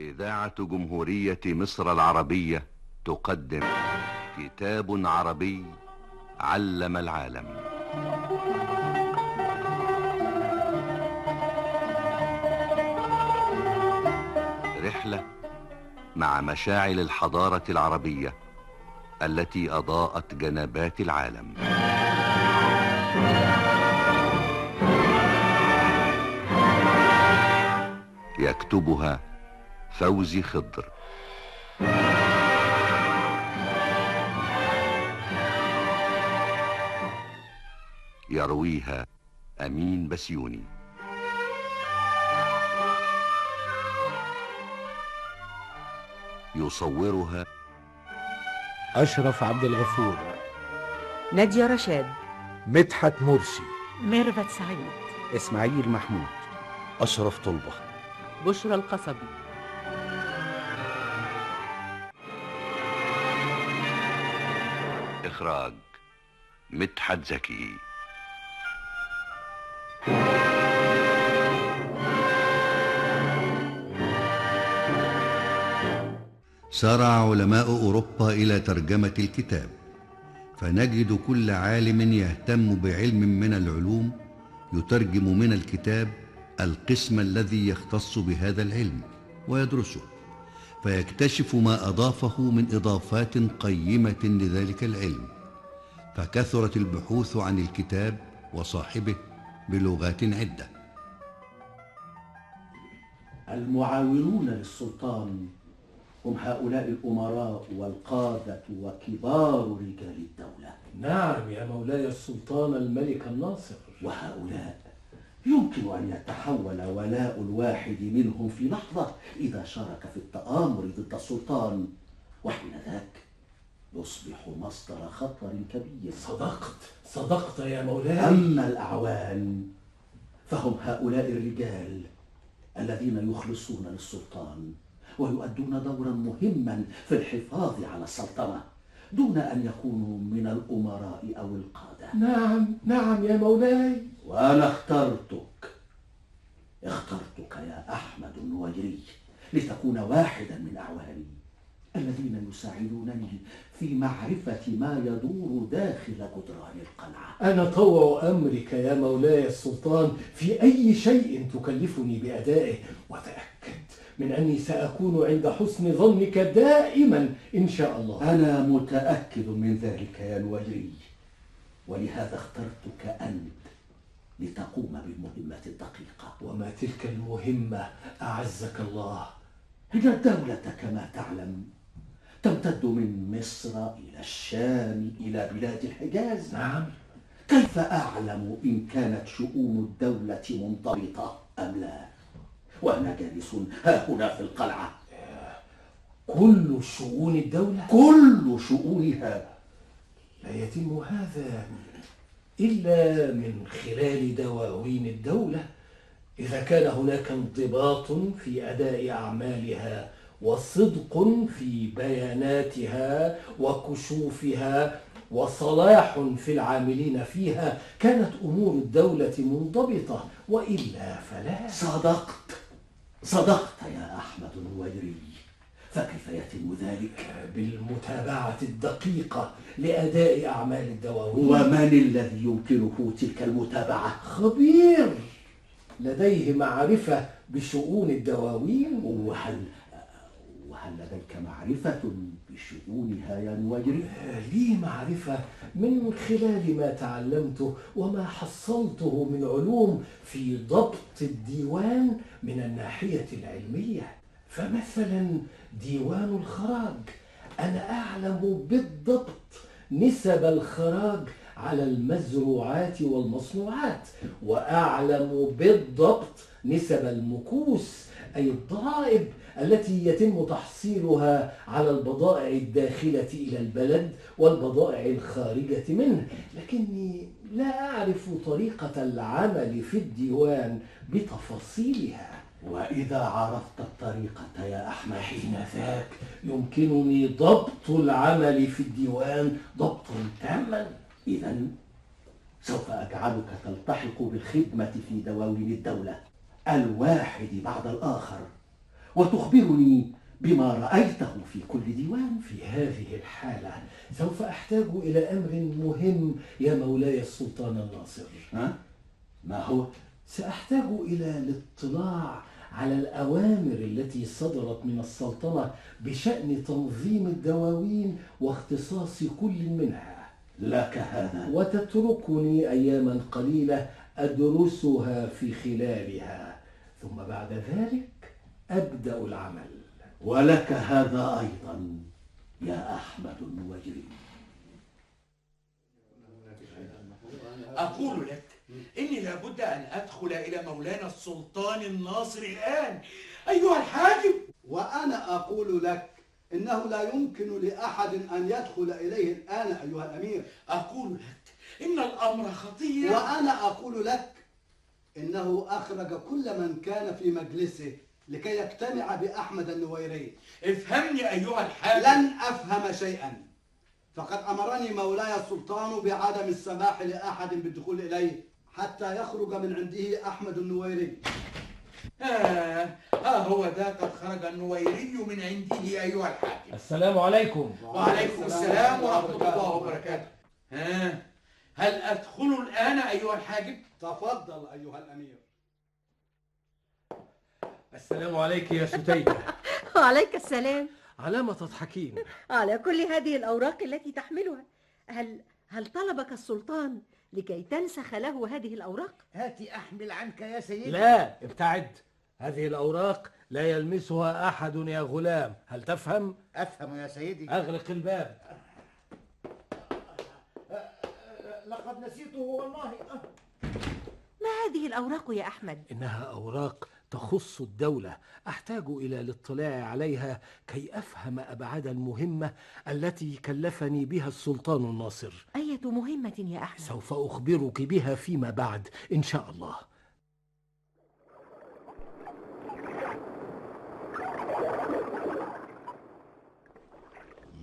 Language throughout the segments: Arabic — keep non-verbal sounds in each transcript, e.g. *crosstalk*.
إذاعة جمهورية مصر العربية تقدم كتاب عربي علم العالم. رحلة مع مشاعل الحضارة العربية التي أضاءت جنبات العالم. يكتبها فوزي خضر. يرويها أمين بسيوني. يصورها أشرف عبد الغفور. نادية رشاد. مدحت مرسي. ميرفت سعيد. إسماعيل محمود. أشرف طلبة. بشرى القصبي. إخراج مدحت زكي. سارع علماء أوروبا إلى ترجمة الكتاب فنجد كل عالم يهتم بعلم من العلوم يترجم من الكتاب القسم الذي يختص بهذا العلم ويدرسه. فيكتشف ما أضافه من إضافات قيمة لذلك العلم فكثرت البحوث عن الكتاب وصاحبه بلغات عدة. المعاونون للسلطان هم هؤلاء الأمراء والقادة وكبار رجال الدولة. نعم يا مولاي السلطان الملك الناصر. وهؤلاء يمكن أن يتحول ولاء الواحد منهم في لحظة إذا شارك في التآمر ضد السلطان. وحين ذاك يصبح مصدر خطر كبير. صدقت صدقت يا مولاي. أما الأعوان فهم هؤلاء الرجال الذين يخلصون للسلطان ويؤدون دورا مهما في الحفاظ على السلطنة دون أن يكونوا من الأمراء أو القادة. نعم نعم يا مولاي. وأنا اخترتك. اخترتك يا أحمد النويري لتكون واحدا من أعواني الذين يساعدونني في معرفة ما يدور داخل جدران القلعة. أنا طوع أمرك يا مولاي السلطان في أي شيء تكلفني بأدائه وتأكد من أني سأكون عند حسن ظنك دائما إن شاء الله. أنا متأكد من ذلك يا نويري ولهذا اخترتك أنت. لتقوم بالمهمة الدقيقة. وما تلك المهمة أعزك الله. إن الدولة كما تعلم. تمتد من مصر إلى الشام إلى بلاد الحجاز. نعم. كيف أعلم إن كانت شؤون الدولة منضبطة أم لا؟ وأنا جالس ها هنا في القلعة. كل شؤون الدولة؟ كل شؤونها. لا يتم هذا. إلا من خلال دواوين الدولة إذا كان هناك انضباط في أداء أعمالها وصدق في بياناتها وكشوفها وصلاح في العاملين فيها كانت أمور الدولة منضبطة وإلا فلا. صدقت. صدقت يا أحمد النويري فكيف يتم ذلك بالمتابعة الدقيقة لأداء أعمال الدواوين؟ ومن الذي يمكنه تلك المتابعة؟ خبير! لديه معرفة بشؤون الدواوين. وهل وهل لديك معرفة بشؤونها يا نويري؟ لي معرفة من خلال ما تعلمته وما حصلته من علوم في ضبط الديوان من الناحية العلمية. فمثلا ديوان الخراج أنا أعلم بالضبط نسب الخراج على المزروعات والمصنوعات وأعلم بالضبط نسب المكوس أي الضرائب التي يتم تحصيلها على البضائع الداخلة إلى البلد والبضائع الخارجة منه. لكني لا أعرف طريقة العمل في الديوان بتفاصيلها. وإذا عرفت الطريقة يا أحمد حين ذاك يمكنني ضبط العمل في الديوان ضبطا تاما إذا سوف أجعلك تلتحق بالخدمة في دواوين الدولة الواحد بعد الآخر وتخبرني بما رأيته في كل ديوان في هذه الحالة سوف أحتاج إلى أمر مهم يا مولاي السلطان الناصر ها؟ ما هو؟ سأحتاج إلى الاطلاع على الأوامر التي صدرت من السلطنة بشأن تنظيم الدواوين واختصاص كل منها. لك هذا. وتتركني أياما قليلة أدرسها في خلالها. ثم بعد ذلك أبدأ العمل. ولك هذا أيضا يا أحمد النويري أقول لك إني لابد أن أدخل إلى مولانا السلطان الناصر الآن. أيها الحاكم. وأنا أقول لك إنه لا يمكن لأحد أن يدخل إليه الآن أيها الأمير. أقول لك إن الأمر خطير. وأنا أقول لك إنه أخرج كل من كان في مجلسه لكي يجتمع بأحمد النويري. افهمني أيها الحاكم. لن أفهم شيئا. فقد أمرني مولاي السلطان بعدم السماح لأحد بالدخول إليه. حتى يخرج من عنده أحمد النويري. آه, آه هو ذا قد خرج النويري من عنده أيها الحاكم. السلام عليكم. وعليكم السلام ورحمة الله وبركاته. ها هل أدخل الآن أيها الحاكم؟ تفضل أيها الأمير. السلام عليك يا ستيدة *laughs* وعليك السلام. على ما تضحكين *laughs* على كل هذه الأوراق التي تحملها. هل هل طلبك السلطان لكي تنسخ له هذه الأوراق؟ هاتي أحمل عنك يا سيدي لا ابتعد هذه الأوراق لا يلمسها أحد يا غلام هل تفهم؟ أفهم يا سيدي أغلق الباب لقد نسيته والله ما هذه الأوراق يا أحمد؟ إنها أوراق تخص الدولة. أحتاج إلى الاطلاع عليها كي أفهم أبعاد المهمة التي كلفني بها السلطان الناصر. أية مهمة يا أحمد؟ سوف أخبرك بها فيما بعد إن شاء الله.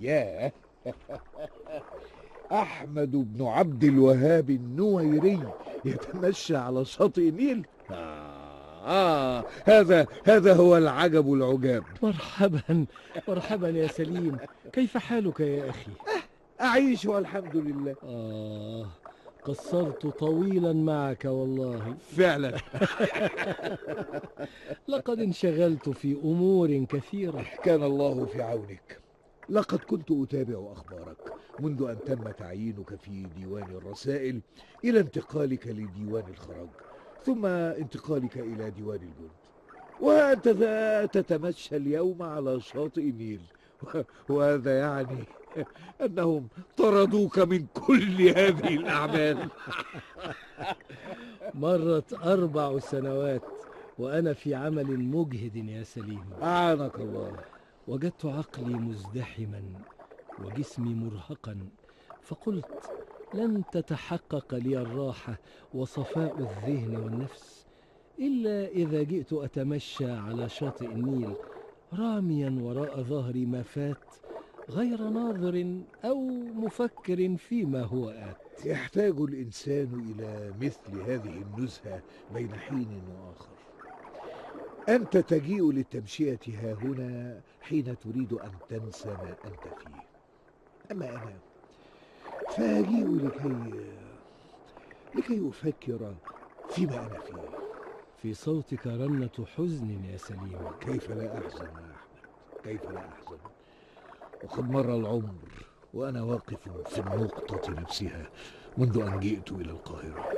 *laughs* ياه. *laughs* أحمد بن عبد الوهاب النويري يتمشى على شاطئ النيل. آه, هذا هذا هو العجب العجاب. مرحبا مرحبا يا سليم. كيف حالك يا أخي؟ أعيش والحمد لله. آه قصرت طويلا معك والله. فعلا. *laughs* لقد انشغلت في أمور كثيرة. كان الله في عونك. لقد كنت أتابع أخبارك منذ أن تم تعيينك في ديوان الرسائل إلى انتقالك لديوان الخراج ثم انتقالك إلى ديوان الجند وأنت تتمشى اليوم على شاطئ النيل. *laughs* وهذا يعني *laughs* أنهم طردوك من كل هذه الأعمال. *laughs* مرت أربع سنوات وأنا في عمل مجهد يا سليم. أعانك الله. وجدت عقلي مزدحما وجسمي مرهقا فقلت لن تتحقق لي الراحة وصفاء الذهن والنفس إلا إذا جئت أتمشى على شاطئ النيل راميا وراء ظهري ما فات غير ناظر أو مفكر فيما هو آت. يحتاج الإنسان إلى مثل هذه النزهة بين حين وآخر. أنت تجيء للتمشية ها هنا حين تريد أن تنسى ما أنت فيه. أما أنا فأجيء لكي لكي أفكر فيما أنا فيه. في صوتك رنة حزن يا سليم. كيف لا أحزن يا أحمد؟ كيف لا أحزن؟ وقد مر العمر وأنا واقف في النقطة نفسها منذ أن جئت إلى القاهرة.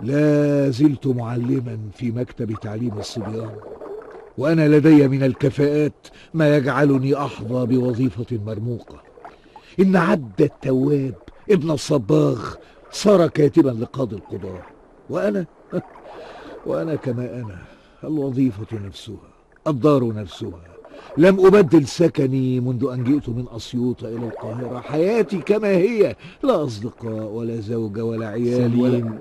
لا زلت معلما في مكتب تعليم الصبيان وأنا لدي من الكفاءات ما يجعلني أحظى بوظيفة مرموقة. إن عبد التواب ابن الصباغ صار كاتبا لقاضي القضاة وأنا *laughs* وأنا كما أنا الوظيفة نفسها الدار نفسها. لم أبدل سكني منذ أن جئت من أسيوط إلى القاهرة. حياتي كما هي لا أصدقاء ولا زوجة ولا عيال ولا سليم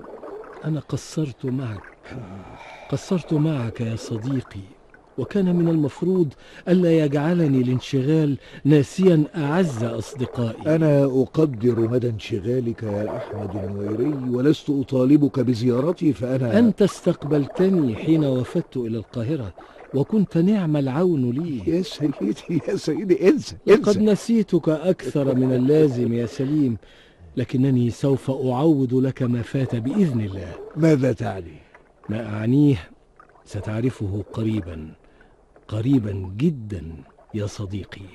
أنا قصرت معك. قصرت معك يا صديقي. وكان من المفروض ألا يجعلني الانشغال ناسيا أعز أصدقائي. أنا أقدر مدى انشغالك يا أحمد النويري ولست أطالبك بزيارتي فأنا أنت استقبلتني حين وفدت إلى القاهرة وكنت نعم العون لي. يا سيدي يا سيدي انسى لقد نسيتك أكثر من اللازم يا سليم لكنني سوف أعوض لك ما فات بإذن الله. ماذا تعني؟ ما أعنيه ستعرفه قريبا. قريبا جدا يا صديقي.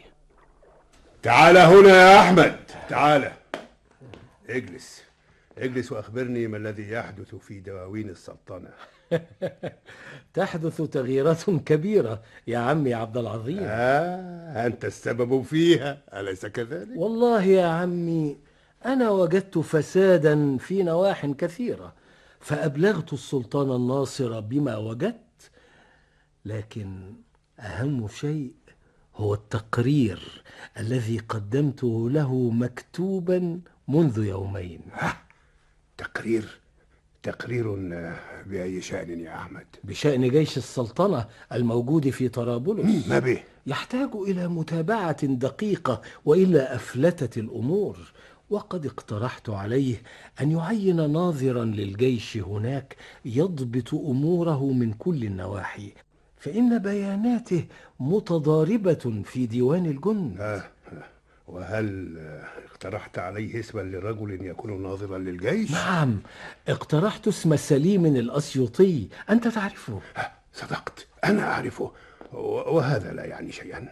تعال هنا يا أحمد. تعال. اجلس. اجلس وأخبرني ما الذي يحدث في دواوين السلطنة. *laughs* تحدث تغييرات كبيرة يا عمي عبد العظيم. آه أنت السبب فيها. أليس كذلك؟ والله يا عمي أنا وجدت فسادا في نواح كثيرة فأبلغت السلطان الناصر بما وجدت لكن أهم شيء هو التقرير الذي قدمته له مكتوبا منذ يومين. تقرير؟ تقرير آه، بأي شأن يا أحمد؟ بشأن جيش السلطنة الموجود في طرابلس. ما به. يحتاج إلى متابعة دقيقة وإلا أفلتت الأمور. وقد اقترحت عليه أن يعين ناظرا للجيش هناك يضبط أموره من كل النواحي. فإن بياناته متضاربة في ديوان الجند آه. آه. وهل اقترحت عليه اسما لرجل يكون ناظرا للجيش؟ نعم اقترحت اسم سليم الأسيوطي أنت تعرفه آه، صدقت أنا أعرفه وهذا لا يعني شيئا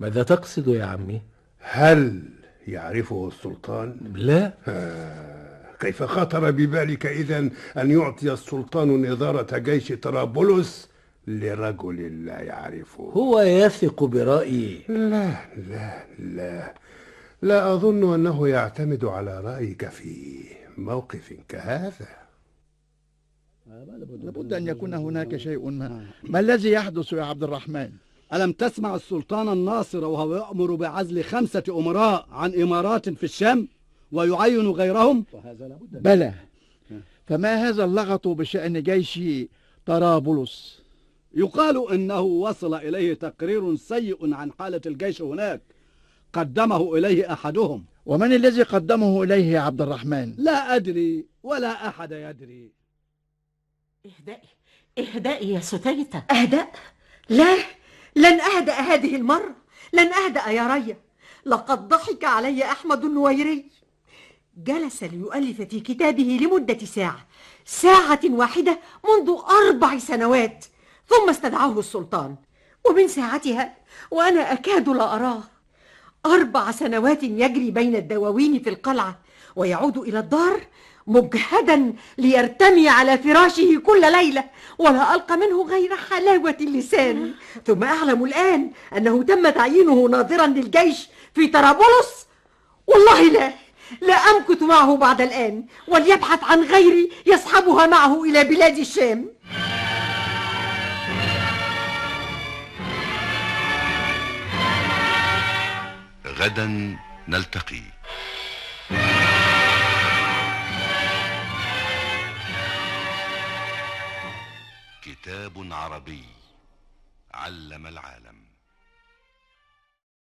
ماذا تقصد يا عمي؟ هل يعرفه السلطان؟ لا آه، كيف خطر ببالك إذا أن يعطي السلطان نظارة جيش طرابلس لرجل لا يعرفه؟ هو يثق برأيي. لا لا لا. لا أظن أنه يعتمد على رأيك في موقف كهذا. لابد أن يكون هناك شيء ما. ما الذي يحدث يا عبد الرحمن؟ ألم تسمع السلطان الناصر وهو يأمر بعزل خمسة أمراء عن إمارات في الشام ويعين غيرهم؟ بلى. فما هذا اللغط بشأن جيش طرابلس؟ يقال إنه وصل إليه تقرير سيء عن حالة الجيش هناك. قدمه إليه أحدهم. ومن الذي قدمه إليه يا عبد الرحمن؟ لا أدري ولا أحد يدري. اهدئي اهدئي يا ستيتة. أهدأ؟ لا لن أهدأ هذه المرة. لن أهدأ يا ريا. لقد ضحك علي أحمد النويري. جلس ليؤلف في كتابه لمدة ساعة. ساعة واحدة منذ أربع سنوات. ثم استدعاه السلطان. ومن ساعتها وأنا أكاد لا أراه. أربع سنوات يجري بين الدواوين في القلعة ويعود إلى الدار مجهدا ليرتمي على فراشه كل ليلة ولا ألقى منه غير حلاوة اللسان. ثم أعلم الآن أنه تم تعيينه ناظرا للجيش في طرابلس. والله لا لا أمكث معه بعد الآن وليبحث عن غيري يصحبها معه إلى بلاد الشام. غدا نلتقي. كتاب عربي علم العالم.